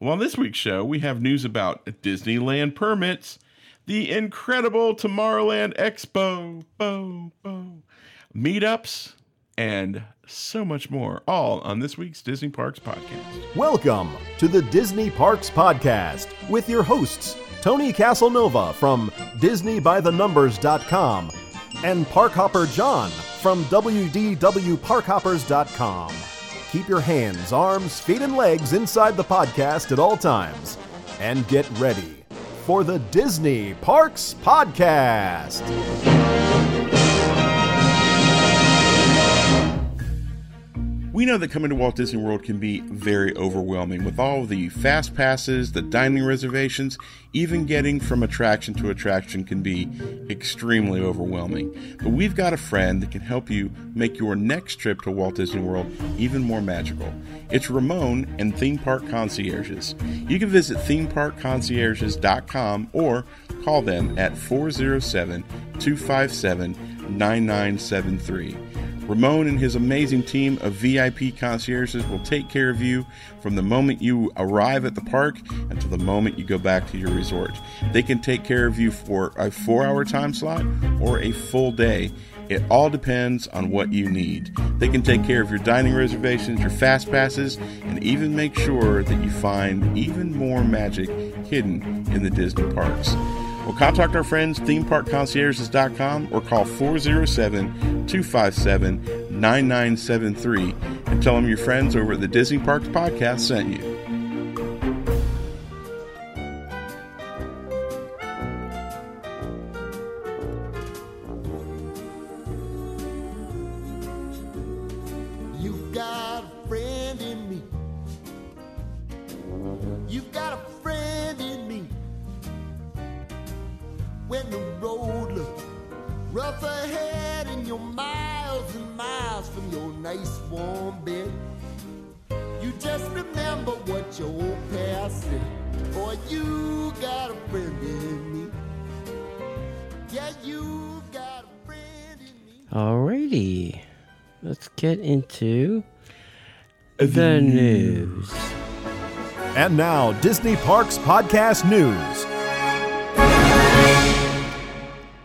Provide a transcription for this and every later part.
Well, on this week's show, we have news about Disneyland permits, the incredible Tomorrowland Expo, bo, bo, meetups, and so much more, all on this week's Disney Parks podcast. Welcome to the Disney Parks Podcast with your hosts, Tony Casanova from DisneyByTheNumbers.com and Parkhopper John from WDWParkhoppers.com. Keep your hands, arms, feet, and legs inside the podcast at all times. And get ready for the Disney Parks Podcast. We know that coming to Walt Disney World can be very overwhelming with all the fast passes, the dining reservations, even getting from attraction to attraction can be extremely overwhelming. But we've got a friend that can help you make your next trip to Walt Disney World even more magical. It's Ramon and Theme Park Concierges. You can visit themeparkconcierges.com or call them at 407 257 9973. Ramon and his amazing team of VIP concierges will take care of you from the moment you arrive at the park until the moment you go back to your resort. They can take care of you for a four hour time slot or a full day. It all depends on what you need. They can take care of your dining reservations, your fast passes, and even make sure that you find even more magic hidden in the Disney parks. Well, contact our friends, themeparkconcierges.com, or call 407 257 9973 and tell them your friends over at the Disney Parks Podcast sent you. The news. And now, Disney Parks Podcast News.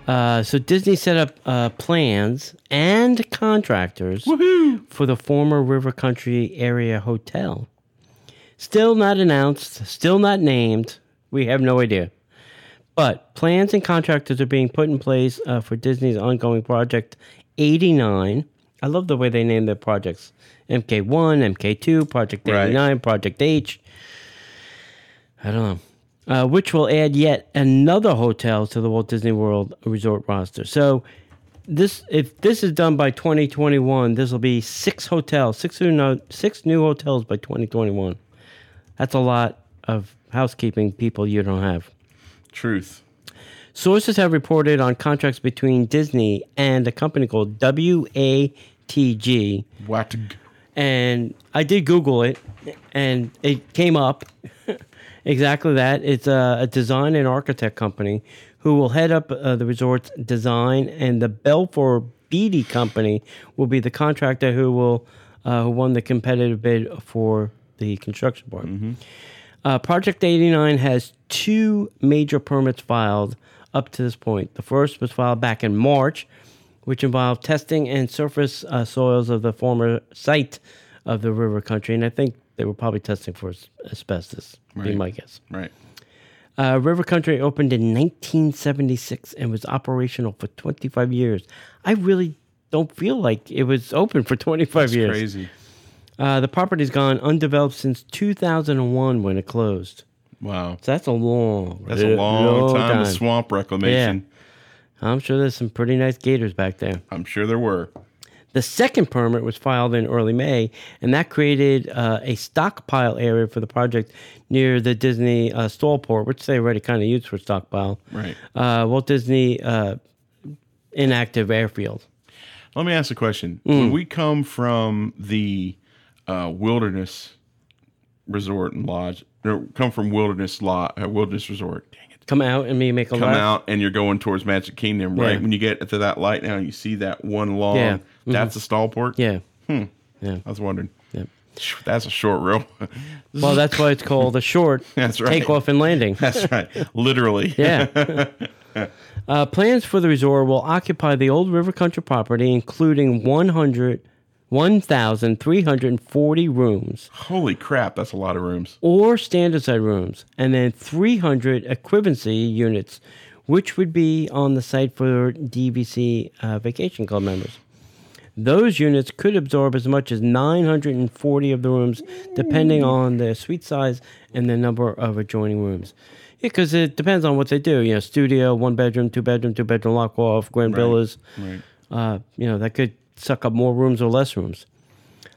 Uh, so Disney set up uh, plans and contractors for the former River Country area hotel. Still not announced, still not named. We have no idea. But plans and contractors are being put in place uh, for Disney's ongoing project 89. I love the way they name their projects MK1, MK2, Project Right. Project H. I don't know. Uh, which will add yet another hotel to the Walt Disney World Resort roster. So, this if this is done by 2021, this will be six hotels, six new, six new hotels by 2021. That's a lot of housekeeping people you don't have. Truth. Sources have reported on contracts between Disney and a company called WATG. What? And I did Google it, and it came up exactly that. It's a, a design and architect company who will head up uh, the resort's design, and the Balfour Beatty company will be the contractor who will uh, who won the competitive bid for the construction part. Uh, Project 89 has two major permits filed up to this point. The first was filed back in March, which involved testing and surface uh, soils of the former site of the river country. And I think they were probably testing for as- asbestos, be Right. my guess. Right. Uh, River Country opened in 1976 and was operational for 25 years. I really don't feel like it was open for 25 It's years. crazy. Uh, the property's gone undeveloped since 2001 when it closed. Wow. So that's a long, That's a long, time, time. of swamp reclamation. I'm sure there's some pretty nice gators back there. I'm sure there were. The second permit was filed in early May, and that created uh, a stockpile area for the project near the Disney uh, STOLport, which they already kind of used for stockpile. Right. Uh, Walt Disney uh, inactive airfield. Let me ask a question. Mm. When we come from the uh, wilderness resort and lodge, or come from wilderness law, uh, wilderness resort. Dang it. Come out and me make a Come left. out and you're going towards Magic Kingdom, right? Yeah. When you get to that light now, you see that one long. Yeah. Mm-hmm. That's a STOLport. Yeah. I was wondering. Yep. That's a short row. Well, that's why it's called a short That's right. takeoff and landing. That's right. Literally. Yeah. uh, plans for the resort will occupy the old River Country property, including 100, 1,340 rooms Holy crap, that's a lot of rooms. or standard side rooms, and then 300 equivalency units, which would be on the site for DVC uh, Vacation Club members. Those units could absorb as much as 940 of the rooms, depending on the suite size and the number of adjoining rooms. Yeah, because it depends on what they do. You know, studio, one bedroom, two bedroom, two bedroom lock off, grand villas. Right. Uh, you know, that could suck up more rooms or less rooms.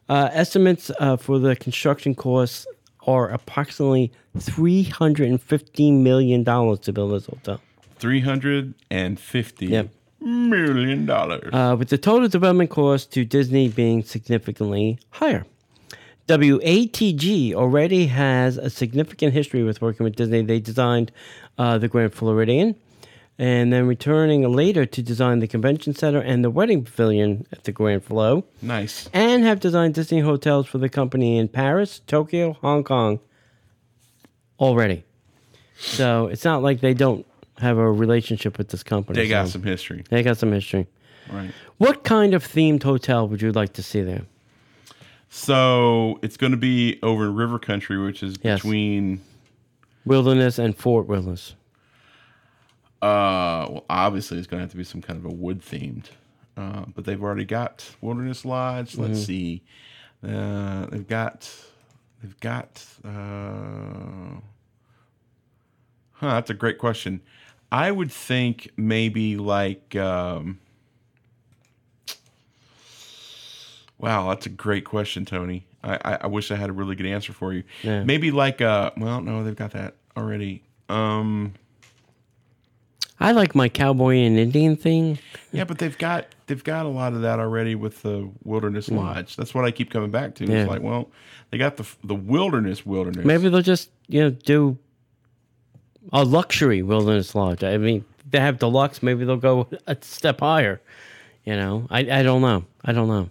Uh, estimates uh, for the construction costs are approximately $315 million to build this hotel. Three hundred and fifty Yep. million dollars. uh, with the total development cost to Disney being significantly higher. WATG already has a significant history with working with Disney. They designed uh, the Grand Floridian and then returning later to design the convention center and the wedding pavilion at the Grand Flow, nice. and have designed Disney hotels for the company in Paris, Tokyo, Hong Kong already. So it's not like they don't have a relationship with this company. They got so some history. They got some history. Right. What kind of themed hotel would you like to see there? So it's going to be over in River Country, which is Yes. between. Wilderness and Fort Wilderness. Uh, well, obviously it's going to have to be some kind of a wood themed. Uh, but they've already got Wilderness Lodge. Let's see. Uh, they've got. They've got. Uh, huh. That's a great question. I would think maybe like. Um, wow, that's a great question, Tony. I, I, I wish I had a really good answer for you. Yeah. Maybe like. Uh, well, no, they've got that already. Um. I like my cowboy and Indian thing. Yeah, but they've got they've got a lot of that already with the Wilderness mm. Lodge. That's what I keep coming back to. Yeah. It's like, well, they got the the Wilderness Wilderness. Maybe they'll just, you know, do a luxury Wilderness Lodge. I mean, they have deluxe. Maybe they'll go a step higher. You know, I, I don't know. I don't know.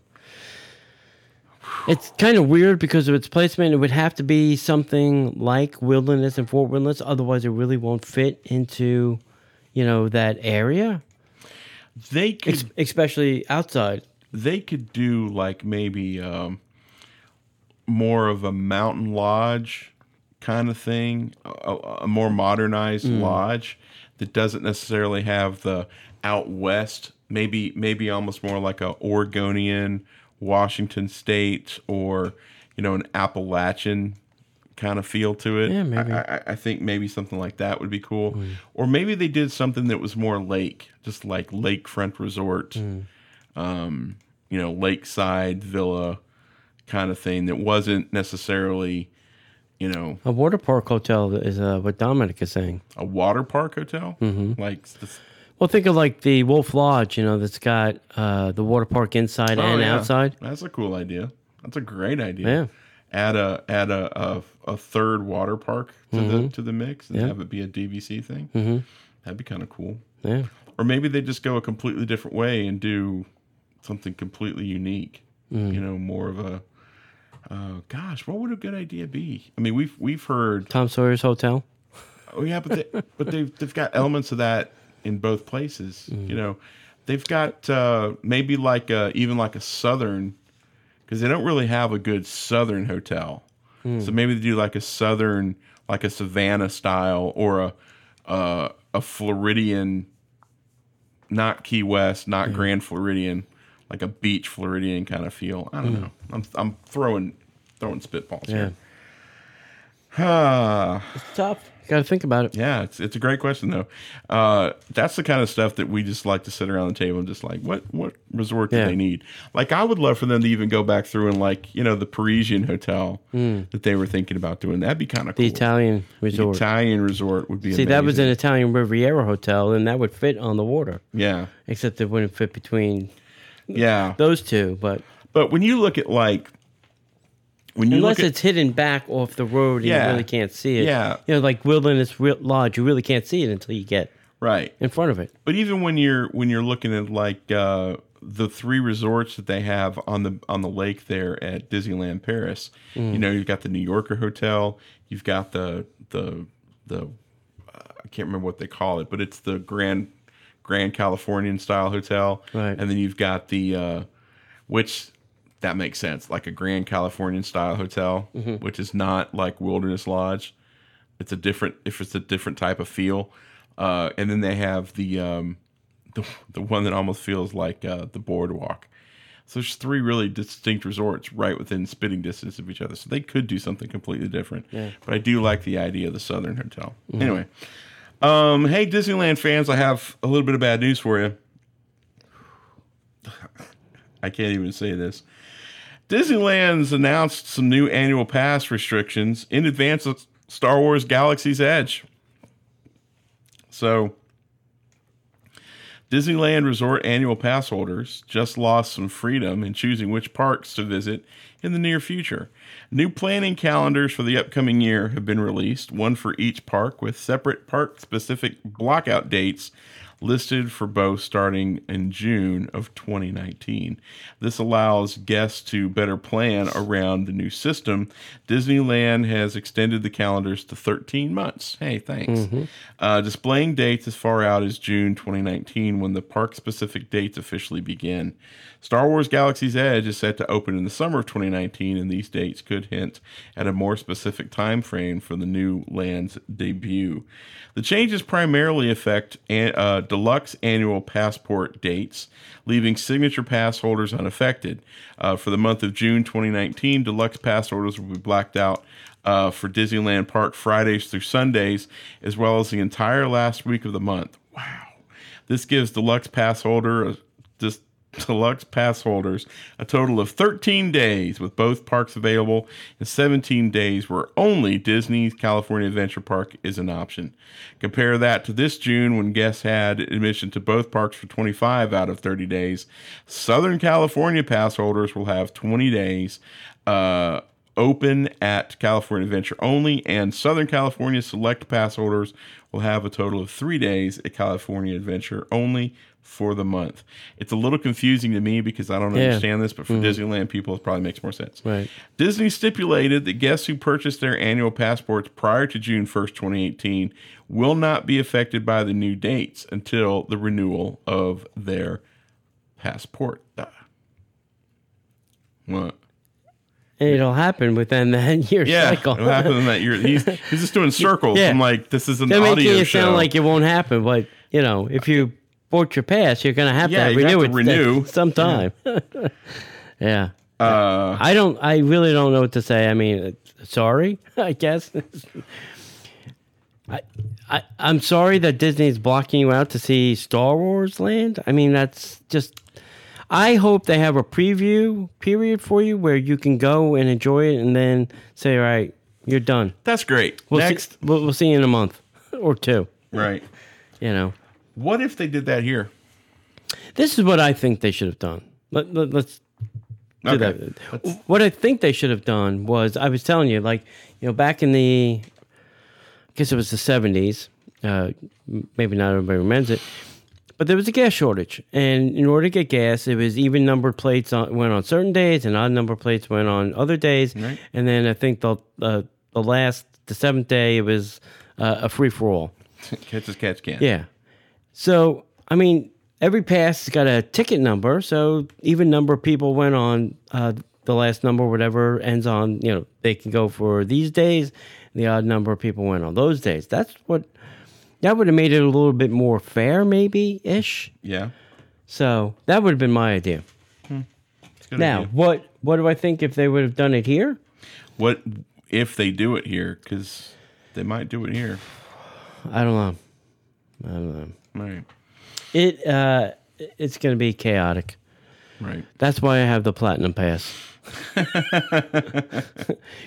It's kind of weird because of its placement. It would have to be something like Wilderness and Fort Wilderness. Otherwise, it really won't fit into, you know, that area, they could ex- especially outside. they could do like maybe um, more of a mountain lodge kind of thing, a, a- a more modernized lodge that doesn't necessarily have the out west. Maybe maybe almost more like a Oregonian, Washington State, or you know an Appalachian kind of feel to it. Yeah, maybe. I, I, think maybe something like that would be cool. Or maybe they did something that was more lake, just like lakefront resort um, you know, lakeside villa kind of thing that wasn't necessarily, you know, A water park hotel is uh, what Dominic is saying. a water park hotel. Mm-hmm. Like, this, Well, think of like the Wolf Lodge, you know, that's got uh, the water park inside Oh, and yeah. outside. That's a cool idea. That's a great idea. Yeah. Add a add a a, a third water park to Mm-hmm. the to the mix and have it be a DVC thing. Mm-hmm. That'd be kind of cool. Yeah. Or maybe they just go a completely different way and do something completely unique. Mm. You know, more of a. Uh, gosh, what would a good idea be? I mean, we've we've heard Tom Sawyer's Hotel. Oh yeah, but they, but they've they've got elements of that in both places. Mm-hmm. You know, they've got uh, maybe like a, even like a southern because they don't really have a good southern hotel. Hmm. So maybe they do like a southern, like a Savannah style or a uh, a Floridian, not Key West, not Grand Floridian, like a beach Floridian kind of feel. I don't know. I'm I'm throwing throwing spitballs Hmm. Yeah. here. It's tough. You got to think about it. Yeah, it's it's a great question though. Uh, that's the kind of stuff that we just like to sit around the table and just like, what what resort do Yeah. they need? Like, I would love for them to even go back through and like, you know, the Parisian hotel that they were thinking about doing. That'd be kind of Hmm. The cool. Italian The resort. Italian resort would be. See, that was an Italian Riviera hotel, and that would fit on the water, yeah, except it wouldn't fit between yeah. those two. But But when you look at like, when you unless look at it's hidden back off the road and Yeah. you really can't see it. Yeah. You know, like Wilderness Wi- Lodge, you really can't see it until you get right, in front of it. But even when you're when you're looking at like uh, the three resorts that they have on the on the lake there at Disneyland Paris. You know, you've got the New Yorker Hotel, you've got the the the uh, I can't remember what they call it, but it's the Grand Grand Californian style hotel. Right. And then you've got the uh which that makes sense, like a Grand Californian style hotel, which is not like Wilderness Lodge. It's a different if it's a different type of feel. Uh and then they have the um the, the one that almost feels like uh, the boardwalk. So there's three really distinct resorts right within spitting distance of each other. So they could do something completely different. But I do like the idea of the Southern Hotel. Anyway, um, hey Disneyland fans, I have a little bit of bad news for you. I can't even say this. Disneyland's announced some new annual pass restrictions in advance of Star Wars Galaxy's Edge. So Disneyland Resort annual pass holders just lost some freedom in choosing which parks to visit in the near future. New planning calendars for the upcoming year have been released, one for each park with separate park specific blockout dates listed for both starting in June of 2019. This allows guests to better plan around the new system. Disneyland has extended the calendars to 13 months. Hey, thanks. Uh, displaying dates as far out as June 2019 when the park specific dates officially begin. Star Wars Galaxy's Edge is set to open in the summer of 2019, and these dates could hint at a more specific time frame for the new land's debut. The changes primarily affect an- uh, deluxe annual passport dates, leaving signature pass holders unaffected. Uh, for the month of June 2019, deluxe pass holders will be blacked out uh, for Disneyland Park Fridays through Sundays, as well as the entire last week of the month. Wow. This gives deluxe pass holder this deluxe pass holders a total of 13 days with both parks available and 17 days where only Disney's California Adventure Park is an option. Compare that to this June when guests had admission to both parks for 25 out of 30 days. Southern California pass holders will have 20 days uh, open at California Adventure only, and Southern California select pass holders will have a total of three days at California Adventure only for the month. It's a little confusing to me because I don't Yeah. understand this, but for mm-hmm. Disneyland people, it probably makes more sense. Right. Disney stipulated that guests who purchased their annual passports prior to June 1st, 2018, will not be affected by the new dates until the renewal of their passport. What? It'll happen within that year Yeah, cycle. what happened in that year? He's, he's just doing circles. Yeah. I'm like, this is an They're making audio it show. sound like it won't happen, but you know, if you your pass, you're going to have Yeah, to renew have to it renew. sometime. Yeah. uh, I don't. I really don't know what to say. I mean, sorry. I guess. I, I I'm sorry that Disney's blocking you out to see Star Wars Land. I mean, that's just. I hope they have a preview period for you where you can go and enjoy it, and then say, "All right, you're done." that's great. We'll Next, see, we'll, we'll see you in a month or two. right? You know, What if they did that here? this is what I think they should have done. Let, let, let's do Okay. that. What I think they should have done was I was telling you, like, you know, back in the, I guess it was the 70s, uh, maybe not everybody remembers it, but there was a gas shortage. And in order to get gas, it was even numbered plates on, went on certain days and odd number plates went on other days. Right. And then I think the, uh, the last, the seventh day, it was uh, a free for all. catch as catch can. Yeah. So, I mean, every pass has got a ticket number. So, even number of people went on uh, the last number, whatever ends on, you know, they can go for these days. The odd number of people went on those days. That's what, that would have made it a little bit more fair, maybe ish. Yeah. So, that would have been my idea. Good Now, idea. what, what do I think if they would have done it here? what if they do it here? Because they might do it here. I don't know. I don't know. Right. It, uh, it's going to be chaotic. Right. That's why I have the platinum pass.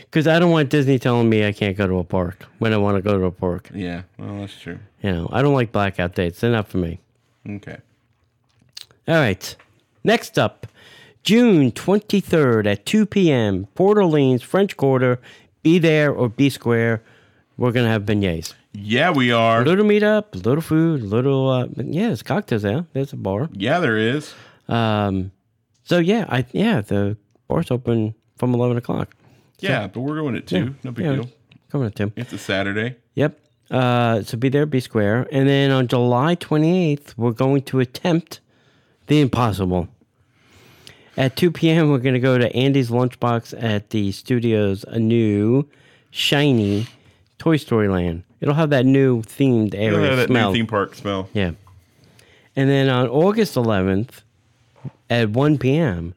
Because I don't want Disney telling me I can't go to a park when I want to go to a park. Yeah. Well, that's true. You know, I don't like blackout dates. They're not for me. Okay. All right. Next up, June 23rd at 2 p.m., Port Orleans, French Quarter. Be there or be square. We're going to have beignets. Yeah, we are. A little meetup, a little food, a little, uh, yeah, there's cocktails there. There's a bar. Yeah, there is. Um, so yeah, I yeah the bar's open from eleven o'clock. Yeah, but we're going at two. no big Yeah, deal. coming at two. It's a Saturday. Yep. Uh, so be there, be square, and then on July twenty eighth, we're going to attempt the impossible. At two p.m., we're going to go to Andy's Lunchbox at the studio's a new, shiny Toy Story Land. It'll have that new themed It'll area have that smell. new theme park smell. Yeah. And then on August 11th at 1 p.m.,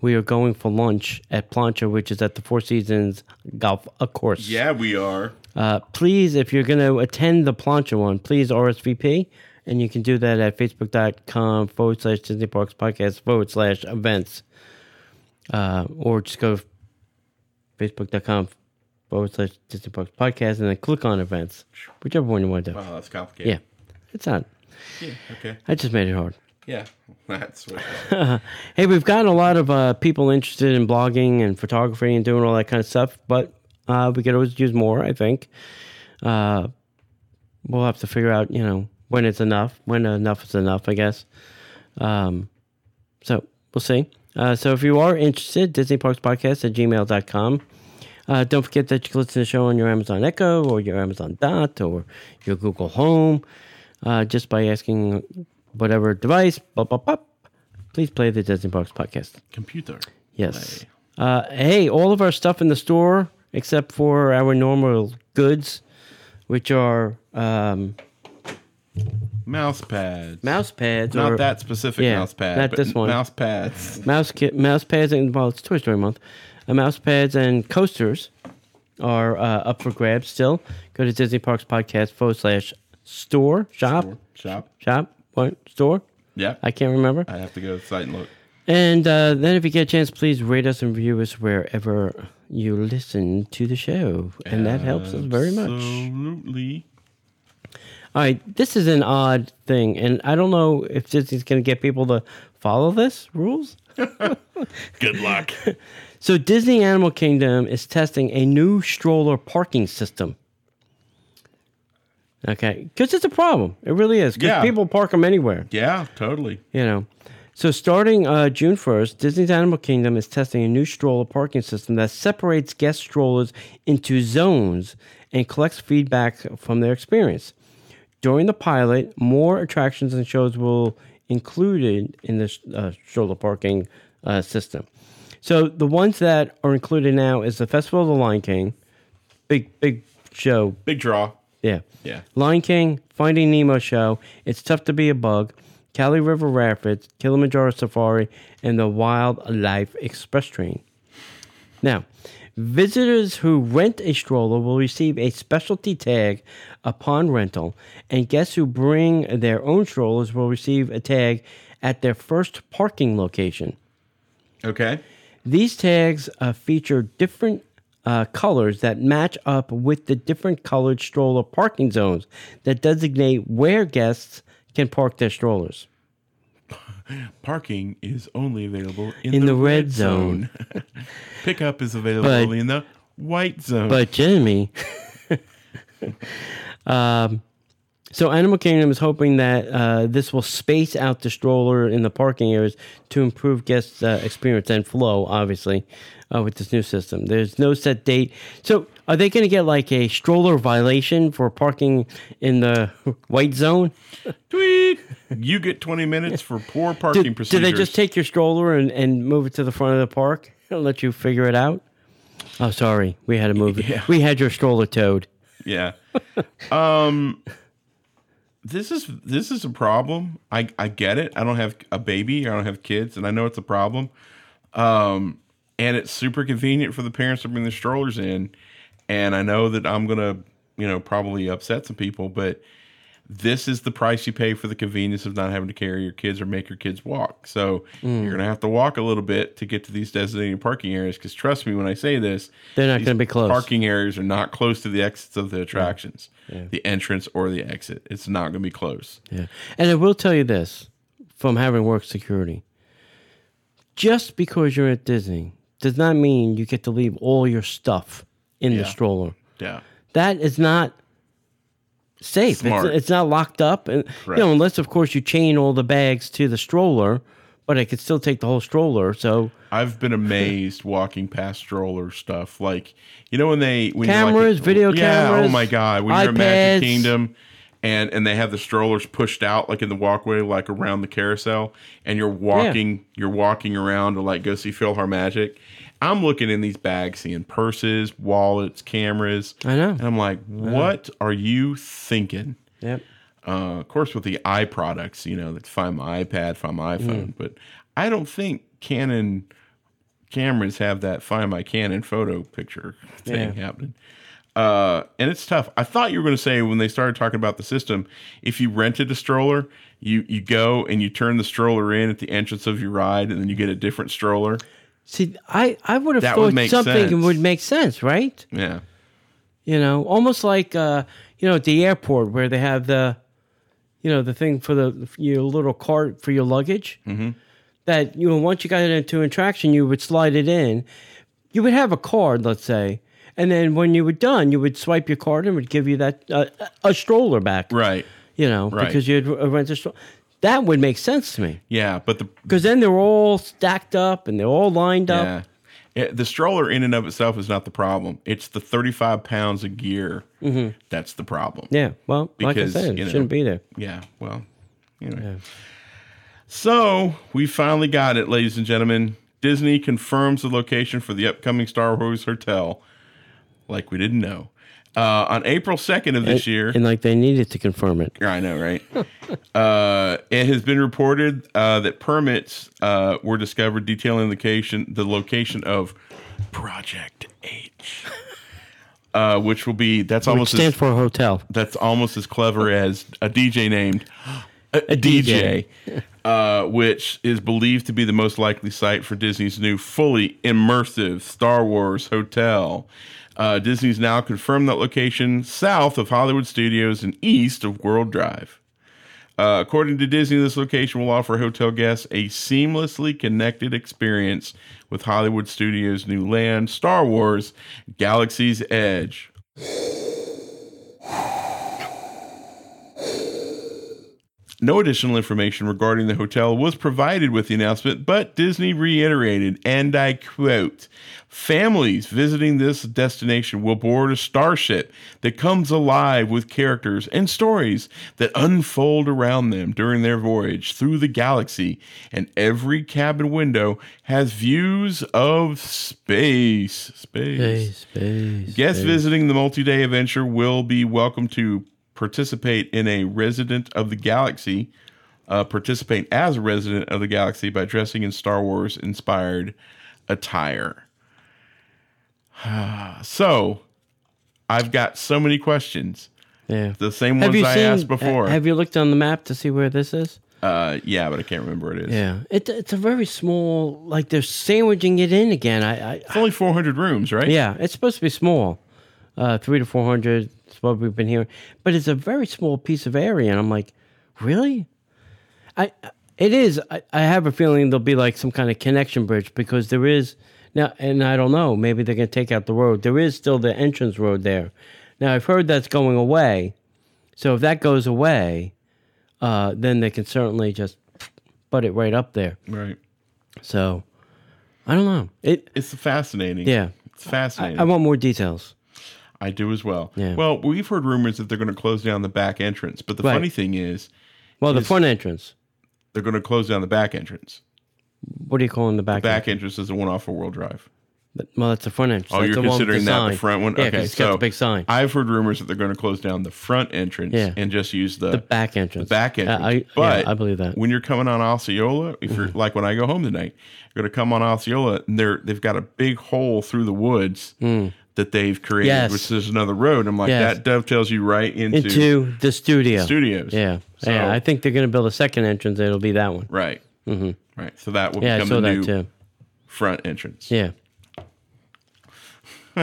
we are going for lunch at Plancha, which is at the Four Seasons Golf Course. Yeah, we are. Uh, please, if you're going to attend the Plancha one, please RSVP. And you can do that at facebook.com forward slash Disney Parks Podcast forward slash events. Uh, or just go facebook.com forward slash Disney Parks Podcast and then click on events, whichever one you want to do. Wow, that's complicated. Yeah. It's not. Yeah. Okay. I just made it hard. Yeah. That's what. Hey, we've gotten a lot of uh, people interested in blogging and photography and doing all that kind of stuff, but uh, we could always use more. I think uh, we'll have to figure out, you know, when it's enough, when enough is enough. I guess. Um, so we'll see. Uh, so if you are interested, Disney Parks Podcast at gmail.com. Uh, don't forget that you can listen to the show on your Amazon Echo or your Amazon Dot or your Google Home uh, just by asking whatever device. Bop, bop, bop, please play the Disney Parks podcast. Computer. Yes. Uh, hey, all of our stuff in the store except for our normal goods, which are um, Mouse pads. mouse pads. Not or, that specific Yeah, mouse pad. not but this one. Mouse pads. mouse ki- mouse pads and well, it's Toy Story month. Uh, mouse pads and coasters are uh, up for grabs still. Go to Disney Parks Podcast forward slash store shop Shop. shop what store? Yeah. I can't remember. I have to go to the site and look. And uh, then, if you get a chance, please rate us and review us wherever you listen to the show, and that helps us very much. Absolutely. All right, this is an odd thing, and I don't know if Disney's going to get people to follow this rules. Good luck. So, Disney Animal Kingdom is testing a new stroller parking system. Okay, because it's a problem. It really is. Because Yeah. people park them anywhere. yeah, totally. You know. So starting uh, June 1st, Disney's Animal Kingdom is testing a new stroller parking system that separates guest strollers into zones and collects feedback from their experience. During the pilot, more attractions and shows will included in the uh, stroller parking uh, system. So the ones that are included now is the Festival of the Lion King, big big show, Big draw. yeah. Yeah. Lion King, Finding Nemo show, It's Tough to Be a Bug, Kali River Rapids, Kilimanjaro Safari, and the Wildlife Express Train. Now, visitors who rent a stroller will receive a specialty tag upon rental, and guests who bring their own strollers will receive a tag at their first parking location. Okay. These tags uh, feature different uh, colors that match up with the different colored stroller parking zones that designate where guests can park their strollers. Parking is only available in, In the, the red red zone. zone. Pickup is available But- only in the white zone. But Jimmy, um, so Animal Kingdom is hoping that uh, this will space out the stroller in the parking areas to improve guest uh, experience and flow. Obviously, uh, with this new system, there's no set date. So, are they going to get like a stroller violation for parking in the white zone? Tweet. You get 20 minutes for poor parking Do, do they just take your stroller and, and move it to the front of the park and let you figure it out? Oh, sorry, we had to move it. We had your stroller towed. Yeah. um this is this is a problem. I I get it. I don't have a baby, I don't have kids, and I know it's a problem. Um and it's super convenient for the parents to bring the strollers in. And I know that I'm gonna, you know, probably upset some people, but this is the price you pay for the convenience of not having to carry your kids or make your kids walk. So Mm. you're gonna have to walk a little bit to get to these designated parking areas. Because trust me when I say this, They're not gonna be close. Parking areas are not close to the exits of the attractions, the entrance or the exit. It's not gonna be close. Yeah. And I will tell you this from having worked security just because you're at Disney does not mean you get to leave all your stuff in the stroller. Yeah. That is not safe. Smart. It's, it's not locked up. And, you know, unless, of course, you chain all the bags to the stroller. but I could still take the whole stroller. So I've been amazed walking past stroller stuff. Like, you know, when they when Cameras, like, video yeah, Oh my god, when you're at Magic. Kingdom, and and they have the strollers pushed out like in the walkway, like around the carousel, and you're walking, you're walking around to like go see PhilharMagic. I'm looking in these bags, seeing purses, wallets, cameras. I know. and I'm like, what are you thinking? yep. uh, of course, with the i products, you know, that's find my iPad, find my iPhone, but I don't think Canon cameras have that find my Canon photo picture thing Yeah. happening. Uh, and it's tough. I thought you were going to say when they started talking about the system, if you rented a stroller, you you go and you turn the stroller in at the entrance of your ride, and then you get a different stroller. See, I, I would have That thought make something sense. would make sense, right? Yeah, You know, almost like uh, you know, at the airport where they have the, you know, the thing for the your little cart for your luggage. Mm-hmm. That you know, once you got it into an attraction, you would slide it in. You would have a card, let's say, and then when you were done, you would swipe your card and it would give you that uh, a stroller back. right. You know, Right. because you'd rent a stroller. That would make sense to me Yeah, but the because then they're all stacked up and they're all lined up. Yeah. Yeah, the stroller in and of itself is not the problem. It's the 35 pounds of gear mm-hmm. that's the problem. Yeah, well, like I Because, said, it you know, shouldn't be there. Yeah, well, anyway. So we finally got it, ladies and gentlemen. Disney confirms the location for the upcoming Star Wars hotel, like we didn't know. Uh, on April 2nd of this year, And like they needed to confirm it. I know, right? uh, it has been reported uh, that permits uh, were discovered detailing the location, the location of Project H, uh, which will be that's Which almost stands as, for a hotel. that's almost as clever as a DJ named a, A DJ, DJ. uh, which is believed to be the most likely site for Disney's new fully immersive Star Wars hotel. Uh, Disney's now confirmed that location south of Hollywood Studios and east of World Drive. Uh, according to Disney, this location will offer hotel guests a seamlessly connected experience with Hollywood Studios' new land, Star Wars Galaxy's Edge. No additional information regarding the hotel was provided with the announcement, but Disney reiterated, and I quote, Families visiting this destination will board a starship that comes alive with characters and stories that unfold around them during their voyage through the galaxy, and every cabin window has views of space. Space. Space, space. Guests visiting the multi day adventure will be welcome to participate in a resident of the galaxy, uh, participate as a resident of the galaxy by dressing in Star Wars inspired attire. so, I've got so many questions. Yeah. The same Have ones I seen? asked before. Have you looked on the map to see where this is? uh, yeah, but I can't remember what it is. Yeah, it, it's a very small. Like they're sandwiching it in again. I, I It's only 400 rooms, right? yeah, it's supposed to be small, uh, three to four hundred. Is what we've been hearing, but it's a very small piece of area, and I'm like, really? I it is. I, I have a feeling there'll be like some kind of connection bridge because there is now, and I don't know. Maybe they're gonna take out the road. There is still the entrance road there. Now I've heard that's going away. So if that goes away, uh, then they can certainly just put it right up there. Right. So I don't know. It It's fascinating. yeah. It's I, fascinating. I want more details. I do as well. Yeah. Well, we've heard rumors that they're going to close down the back entrance, but the Right. funny thing is, Well, the Is- front entrance. they're going to close down the back entrance. What are you calling the back? The back entrance is the one off of World Drive. entrance? Well, that's the front entrance. Oh, That's you're the one with considering that the front one? Yeah, okay, it's so got the big sign. I've heard rumors that they're going to close down the front entrance Yeah. and just use the, the back entrance. The back Uh, entrance. I, yeah, I believe that. when you're coming on Osceola, if you're like when I go home tonight, you're going to come on Osceola, and they're they've got a big hole through the woods that they've created. Yes. which is another road. I'm like Yes. that dovetails you right into, Into the studio. studios. Yeah. So- yeah. I think they're going to build a second entrance. It'll be that one. Right. Mm-hmm. Right. So that will Yeah, become the that new too. front entrance. Yeah.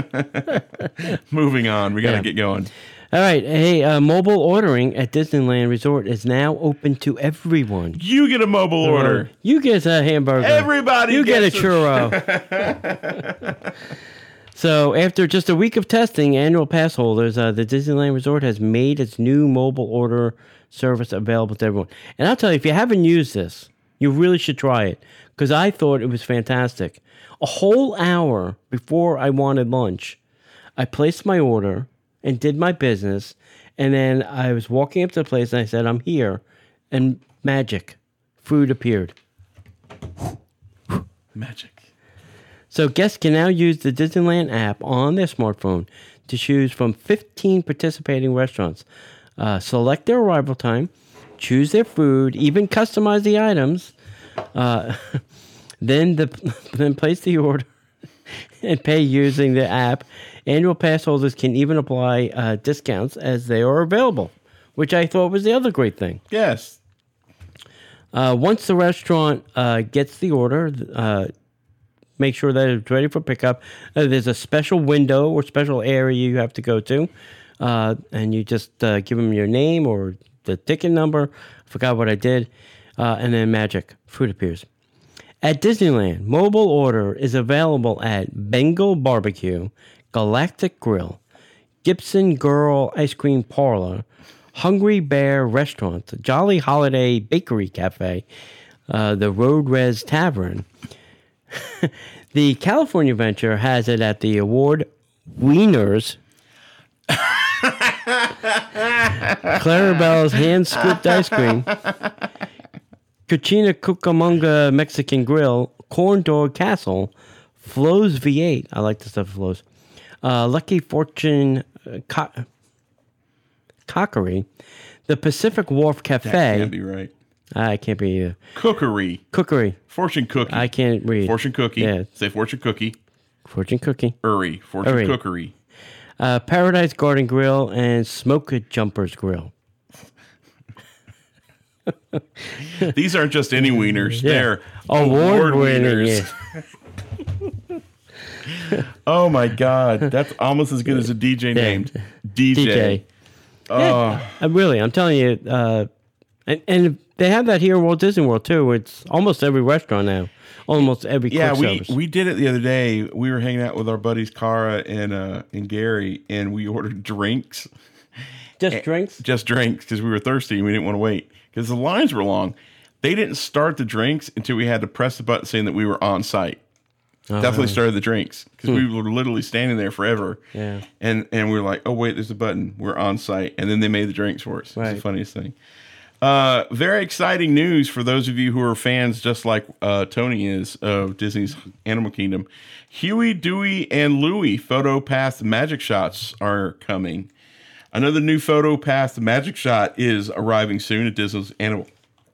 Moving on. We got to Yeah. get going. All right. Hey, uh, mobile ordering at Disneyland Resort is now open to everyone. You get a mobile order. You get a hamburger. Everybody You get a- churro. so, after just a week of testing, annual pass holders, uh, the Disneyland Resort has made its new mobile order service available to everyone. And I'll tell you, if you haven't used this, You really should try it because I thought it was fantastic. A whole hour before I wanted lunch, I placed my order and did my business. And then I was walking up to the place and I said, I'm here. And magic, food appeared. Magic. So guests can now use the Disneyland app on their smartphone to choose from 15 participating restaurants. Uh, select their arrival time, choose their food, even customize the items. Uh, then the then place the order and pay using the app. Annual pass holders can even apply uh, discounts as they are available, which I thought was the other great thing. Yes. Uh, once the restaurant uh, gets the order, uh, make sure that it's ready for pickup. Uh, there's a special window or special area you have to go to, uh, and you just uh, give them your name or the ticket number. I forgot what I did, uh, and then magic food appears. At Disneyland, mobile order is available at Bengal Barbecue, Galactic Grill, Gibson Girl Ice Cream Parlor, Hungry Bear Restaurant, Jolly Holiday Bakery Cafe, uh, the Red Rose Taverne. the California venture has it at the award Wieners. Clarabelle's hand scooped ice cream. Cucina Cucamonga Mexican Grill, Corn Dog Castle, Flo's V8. I like the stuff Flo's. Uh, Lucky Fortune uh, Co- Cockery, the Pacific Wharf Cafe. That can't be right. I can't be either. Cookery. Cookery. Fortune cookie. I can't read. Fortune cookie. Yeah. Say fortune cookie. Fortune Cookie. Uri. Fortune Uri. cookery. Uh, Paradise Garden Grill and Smoke Jumpers Grill. These aren't just any wieners. Yeah. They're Award winning. wieners. Oh my god, that's almost as good as a DJ named DJ. DJ. Oh, Uh, really, I'm telling you, uh, and, and they have that here in Walt Disney World too. It's almost every restaurant now, almost every yeah, quick we service. we did it the other day. We were hanging out with our buddies Cara and uh and Gary, and we ordered drinks, just drinks. just drinks, because we were thirsty and we didn't want to wait because the lines were long. They didn't start the drinks until we had to press the button saying that we were on site. Uh-huh. That's started the drinks because we were literally standing there forever. Hmm. Yeah. And and we were like, oh wait, there's a button. We're on site, and then they made the drinks for us. It's the funniest thing. Uh, very exciting news for those of you who are fans, just like uh, Tony is of Disney's Animal Kingdom. Huey, Dewey, and Louie PhotoPass Magic Shots are coming. Another new PhotoPass Magic Shot is arriving soon at Disney's Animal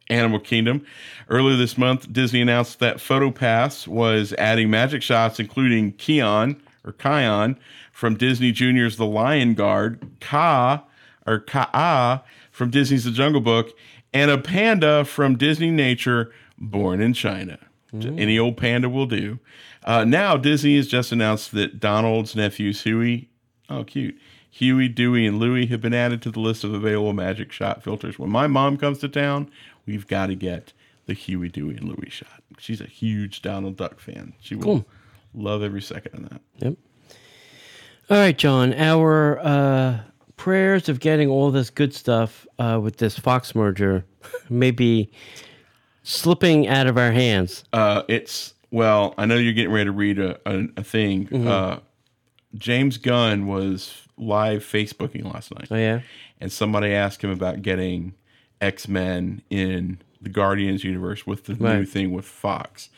Animal Kingdom. Earlier this month, Disney announced that PhotoPass was adding magic shots, including Keon or Kion from Disney Junior's The Lion Guard, Ka or Kaa from Disney's The Jungle Book, and a panda from Disney Nature, Born in China. Any old panda will do. Uh, now, Disney has just announced that Donald's nephews, Huey, oh, cute, Huey, Dewey, and Louie have been added to the list of available magic shot filters. When my mom comes to town, we've got to get the Huey, Dewey, and Louie shot. She's a huge Donald Duck fan. She will Cool. love every second of that. Yep. All right, John. Our uh, prayers of getting all this good stuff uh, with this Fox merger may be slipping out of our hands. Uh, it's well, I know you're getting ready to read a, a, a thing. Mm-hmm. Uh, James Gunn was live Facebooking last night. Oh yeah. and somebody asked him about getting X Men in the Guardians universe with the new thing with Fox,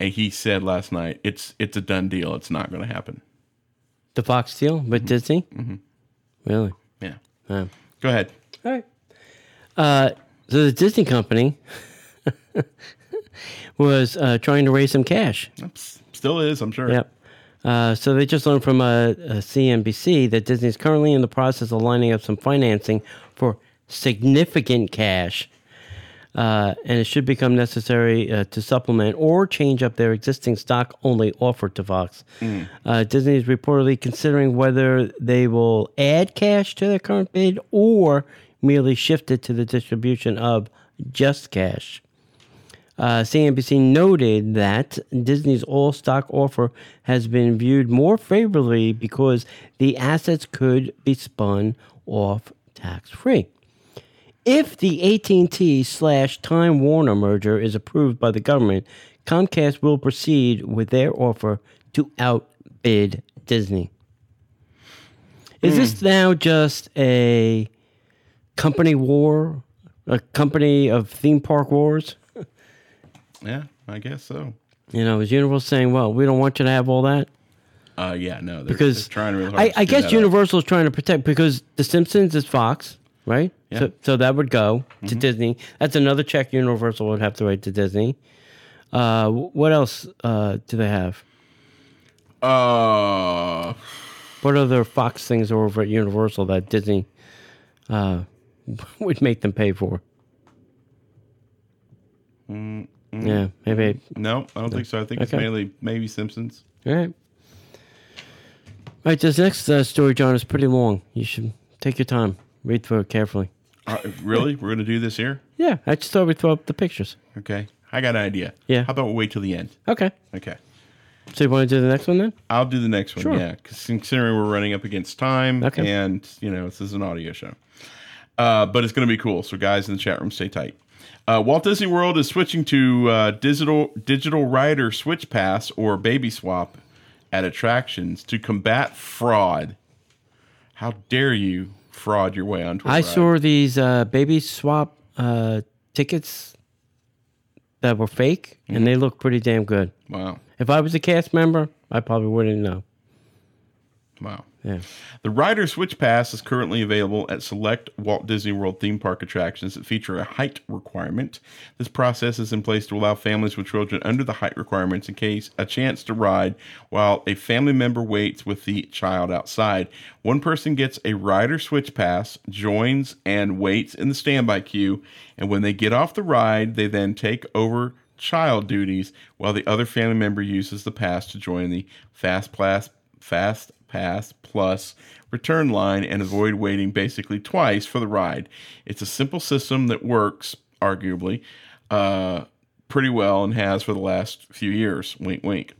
and he said last night it's it's a done deal. It's not going to happen. The Fox deal with Disney. Mm-hmm. Really? Yeah, go ahead. All right. Uh, so the Disney company was uh, trying to raise some cash. Oops. Still is, I'm sure. Yep. Uh, so they just learned from uh, uh, CNBC that Disney is currently in the process of lining up some financing for significant cash. Uh, and it should become necessary uh, to supplement or change up their existing stock only offer to Fox. Uh, Disney is reportedly considering whether they will add cash to their current bid or merely shift it to the distribution of just cash. Uh, CNBC noted that Disney's all stock offer has been viewed more favorably because the assets could be spun off tax free. If the AT&T slash Time Warner merger is approved by the government, Comcast will proceed with their offer to outbid Disney. Is this now just a company war, a company of theme park wars? Yeah, I guess so. You know, is Universal saying, "Well, we don't want you to have all that"? Uh, yeah, no, they're, because they're trying really hard. I, to I guess. Universal is trying to protect because The Simpsons is Fox, right? Yeah. Mm-hmm. So, so that would go to Disney. That's another check Universal would have to write to Disney. Uh, what else uh, do they have? Uh, What other Fox things are over at Universal that Disney uh, would make them pay for? Yeah, maybe. no, I don't think so. I think it's mainly maybe Simpsons. All right. All right, this next uh, story, John, is pretty long. You should take your time, read through it carefully. Uh, really, we're gonna do this here? Yeah, I just thought we'd throw up the pictures. Okay, I got an idea. Yeah. How about we wait till the end? Okay. Okay. So you want to do the next one then? I'll do the next one. Sure. Yeah, because considering we're running up against time, Okay. and you know this is an audio show, uh, but it's going to be cool. So guys in the chat room, stay tight. Uh, Walt Disney World is switching to uh, digital digital rider switch pass or baby swap at attractions to combat fraud. How dare you fraud your way onto I ride. saw these uh, baby swap uh, tickets that were fake, and they look pretty damn good. Wow, If I was a cast member, I probably wouldn't know. wow. Yeah. The Rider Switch Pass is currently available at select Walt Disney World theme park attractions that feature a height requirement. This process is in place to allow families with children under the height requirements in case a chance to ride while a family member waits with the child outside. One person gets a Rider Switch Pass, joins and waits in the standby queue, and when they get off the ride, they then take over child duties while the other family member uses the pass to join the Fast Pass Fast Pass Plus return line and avoid waiting basically twice for the ride. It's a simple system that works, arguably, uh, pretty well and has for the last few years. Wink, wink.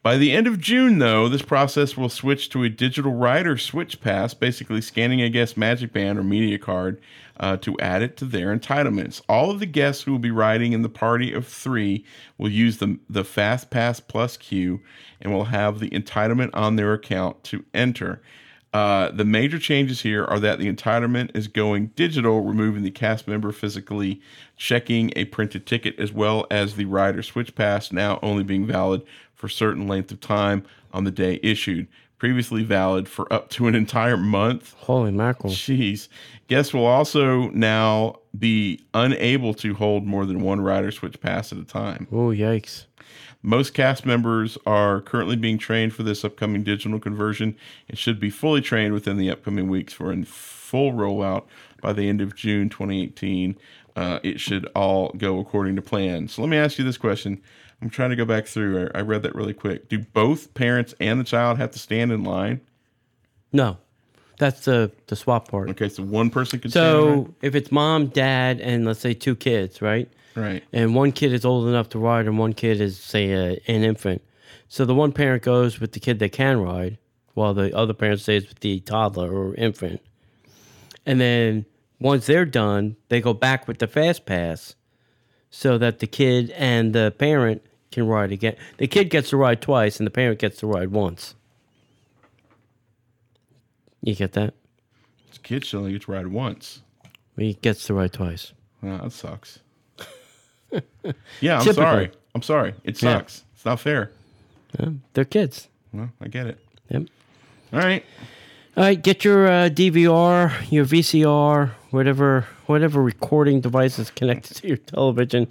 By the end of June, though, this process will switch to a digital rider switch pass, basically scanning a guest magic band or media card uh, to add it to their entitlements. All of the guests who will be riding in the party of three will use the, the Fast Pass Plus queue and will have the entitlement on their account to enter. Uh, the major changes here are that the entitlement is going digital, removing the cast member physically checking a printed ticket, as well as the rider switch pass now only being valid for a certain length of time on the day issued. Previously valid for up to an entire month. Holy mackerel. Jeez. Guests will also now be unable to hold more than one rider switch pass at a time. Oh, yikes. Most cast members are currently being trained for this upcoming digital conversion and should be fully trained within the upcoming weeks for a full rollout by the end of June 2018. Uh, it should all go according to plan. So let me ask you this question. I'm trying to go back through. I I read that really quick. Do both parents and the child have to stand in line? No, that's the, the swap part. Okay, so one person can stand? So if it's mom, dad, and let's say two kids, right? Right. and one kid is old enough to ride, and one kid is, say, a, an infant. So the one parent goes with the kid that can ride, while the other parent stays with the toddler or infant. And then once they're done, they go back with the fast pass, so that the kid and the parent can ride again. The kid gets to ride twice, and the parent gets to ride once. You get that? This kid should only get to ride once. He gets to ride twice. That sucks. yeah, I'm sorry. I'm sorry. It Yeah. sucks. It's not fair. Yeah, they're kids. Well, I get it. Yep. All right. All right, get your uh, DVR, your VCR, whatever whatever recording device is connected to your television.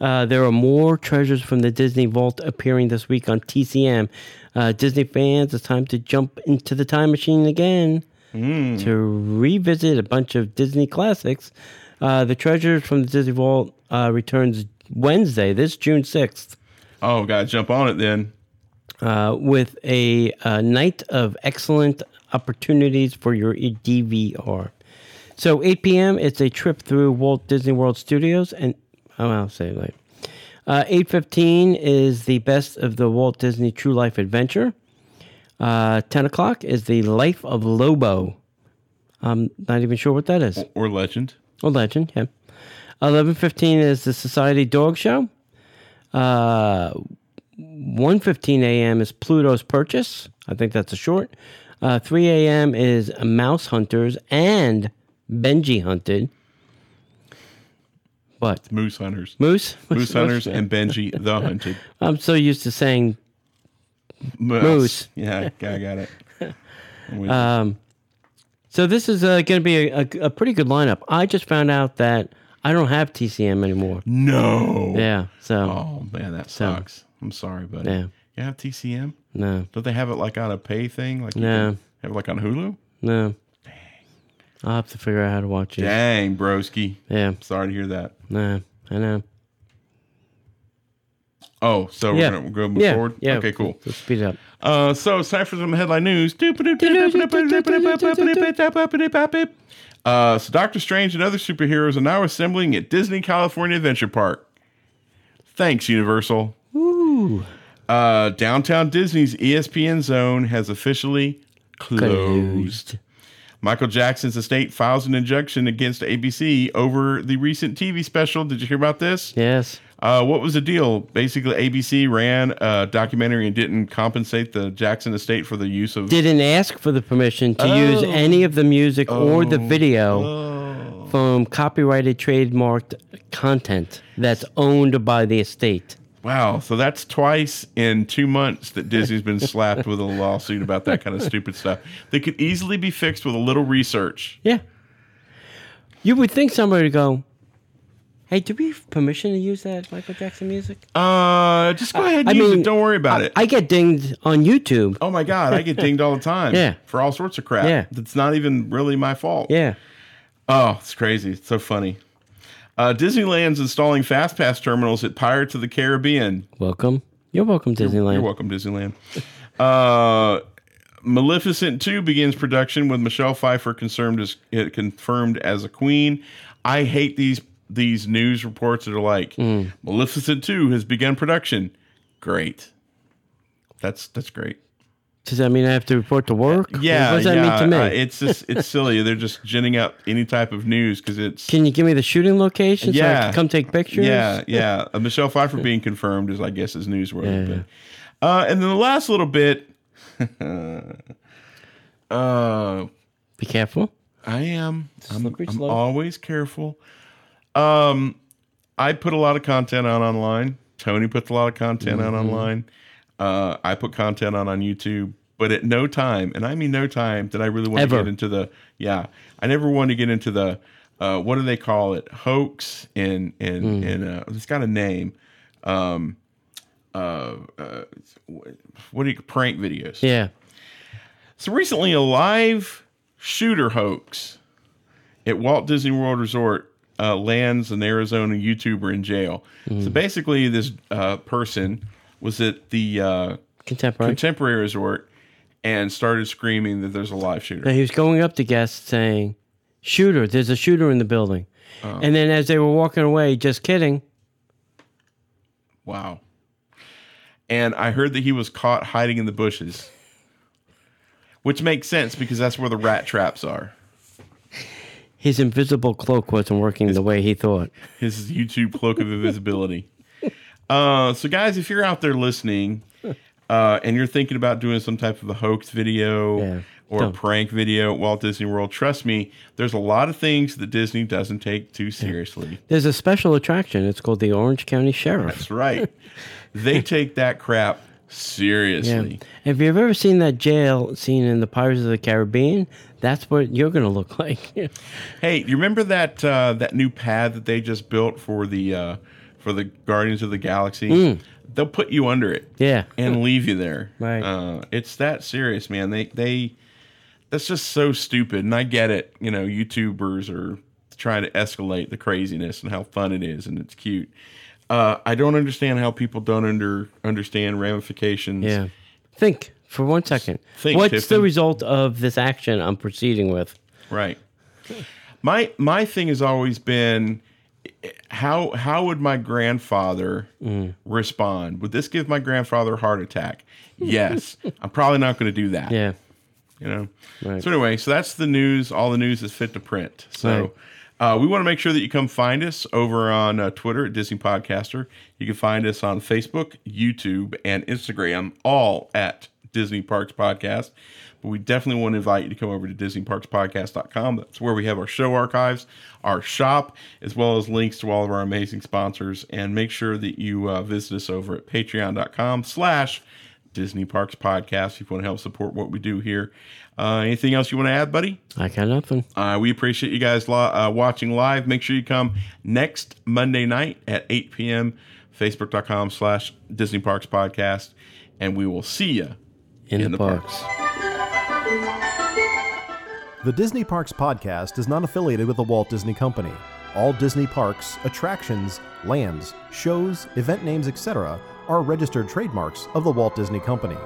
Uh, there are more treasures from the Disney Vault appearing this week on TCM. Uh, Disney fans, it's time to jump into the time machine again to revisit a bunch of Disney classics. Uh, the treasures from the Disney Vault uh, returns Wednesday, this June sixth Oh, gotta jump on it then. uh, with a, uh night of excellent opportunities for your DVR. So 8 p.m. It's a trip through Walt Disney World Studios, and oh, I'll say it later. Uh, 8:15 is the best of the Walt Disney True Life Adventure. Uh, 10 o'clock is the Life of Lobo. I'm not even sure what that is. or Legend. Or Legend, yeah. Eleven fifteen is the Society Dog Show. Uh, one fifteen a.m. is Pluto's Purchase. I think that's a short. Uh, Three a.m. is Mouse Hunters and Benji Hunted. What Moose Hunters. Moose? Moose Hunters and Benji the Hunted. I'm so used to saying Moose. Moose. Yeah, I got it. I'm with you. Um, so this is uh, going to be a, a, a pretty good lineup. I just found out that I don't have TCM anymore. no. Yeah, so Oh man, that sucks. I'm sorry, buddy. Yeah. You have TCM? no, Don't they have it like on a pay thing? Like No. have it like on Hulu? no. I'll have to figure out how to watch it. Dang, broski. Yeah, Sorry to hear that. no, I know. Oh, so Yeah. we're gonna go move Yeah, forward? yeah. Okay, cool. Let's speed it up. Uh, so it's time for some headline news. Uh, so Doctor Strange and other superheroes are now assembling at Disney California Adventure Park. Thanks, Universal. Ooh, Uh, downtown Disney's E ESPN zone has officially closed. closed. Michael Jackson's estate files an injunction against ABC over the recent TV special. Did you hear about this? Yes. Uh, what was the deal? Basically, ABC ran a documentary and didn't compensate the Jackson estate for the use of. Didn't ask for the permission to use Oh. any of the music or the video from copyrighted, trademarked content that's owned by the estate. Wow, so that's twice in two months that Disney's been slapped with a lawsuit about that kind of stupid stuff. They could easily be fixed with a little research. Yeah. You would think somebody would go, Hey, do we have permission to use that Michael Jackson music? Uh, just go ahead and I use mean, it. Don't worry about I, it. I get dinged on YouTube. oh my God, I get dinged all the time. Yeah. For all sorts of crap. Yeah. That's not even really my fault. Yeah. Oh, it's crazy. It's so funny. Uh, Disneyland's installing fast pass terminals at Pirates of the Caribbean. Welcome. You're welcome, Disneyland. You're welcome, Disneyland. Uh, Maleficent 2 begins production with Michelle Pfeiffer confirmed as confirmed as a queen. I hate these these news reports that are like Mm. Maleficent 2 has begun production. Great. That's that's great. Does that mean I have to report to work? Yeah, What does that yeah, mean to me? uh, it's just it's silly. They're just ginning up any type of news because it's Can you give me the shooting location so I Yeah. can come take pictures? Yeah, yeah. Uh, Michelle Pfeiffer being confirmed is, I guess, is newsworthy. Yeah. But, uh, and then the last little bit. uh, Be careful. I am. I'm, I'm always careful. Um, I put a lot of content out online. Tony puts a lot of content out Mm-hmm. online. Uh, I put content out on YouTube. But at no time, and I mean no time, did I really want Ever. to get into the. Yeah, I never wanted to get into the. Uh, what do they call it? Hoax and and Mm. and uh, it's got a name. Um, uh, uh, what do you prank videos? Yeah. So recently, a live shooter hoax at Walt Disney World Resort uh, lands an Arizona YouTuber in jail. So basically, this uh, person was at the uh, Contemporary. Contemporary Resort and started screaming that there's a live shooter. Now, he was going up to guests saying, Shooter, there's a shooter in the building. Uh. and then as they were walking away, just kidding. Wow. And I heard that he was caught hiding in the bushes, which makes sense because that's where the rat traps are. His invisible cloak wasn't working the way he thought. his YouTube cloak of invisibility. Uh, so, guys, if you're out there listening uh, and you're thinking about doing some type of a hoax video Yeah, or a prank video at Walt Disney World, trust me, there's a lot of things that Disney doesn't take too seriously. There's a special attraction. It's called the Orange County Sheriff. That's right. they take that crap Yeah. seriously. Have you ever seen that jail scene in the Pirates of the Caribbean? That's what you're going to look like. Hey, you remember that uh, that new pad that they just built for the uh, for the Guardians of the Galaxy? They'll put you under it. yeah. and leave you there. Right. Uh, it's that serious, man. They they that's just so stupid. And I get it. You know, YouTubers are trying to escalate the craziness and how fun it is and it's cute. Uh, I don't understand how people don't under understand ramifications. Yeah. Think for one second. Think, What's the result of this action I'm proceeding with? Right. My my thing has always been how how would my grandfather Mm. respond? Would this give my grandfather a heart attack? Yes. I'm probably not going to do that. Yeah. You know. Right. So anyway, so that's the news. All the news is fit to print. So. Right. Uh, we want to make sure that you come find us over on uh, Twitter at Disney Podcaster. You can find us on Facebook, YouTube, and Instagram, all at Disney Parks Podcast. But we definitely want to invite you to come over to DisneyParksPodcast.com. That's where we have our show archives, our shop, as well as links to all of our amazing sponsors. And make sure that you uh, visit us over at Patreon.com slash Disney Parks Podcast if you want to help support what we do here. Uh, anything else you want to add, buddy? I got nothing. Uh, we appreciate you guys li- uh, watching live. Make sure you come next Monday night at 8 p.m. Facebook.com slash Disney Parks Podcast. And we will see you In, the, parks. The Disney Parks Podcast is not affiliated with the Walt Disney Company. All Disney parks, attractions, lands, shows, event names, etc., are registered trademarks of the Walt Disney Company.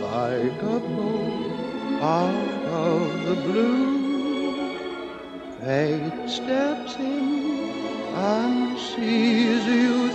like a bolt out of the blue. Fate steps in and sees you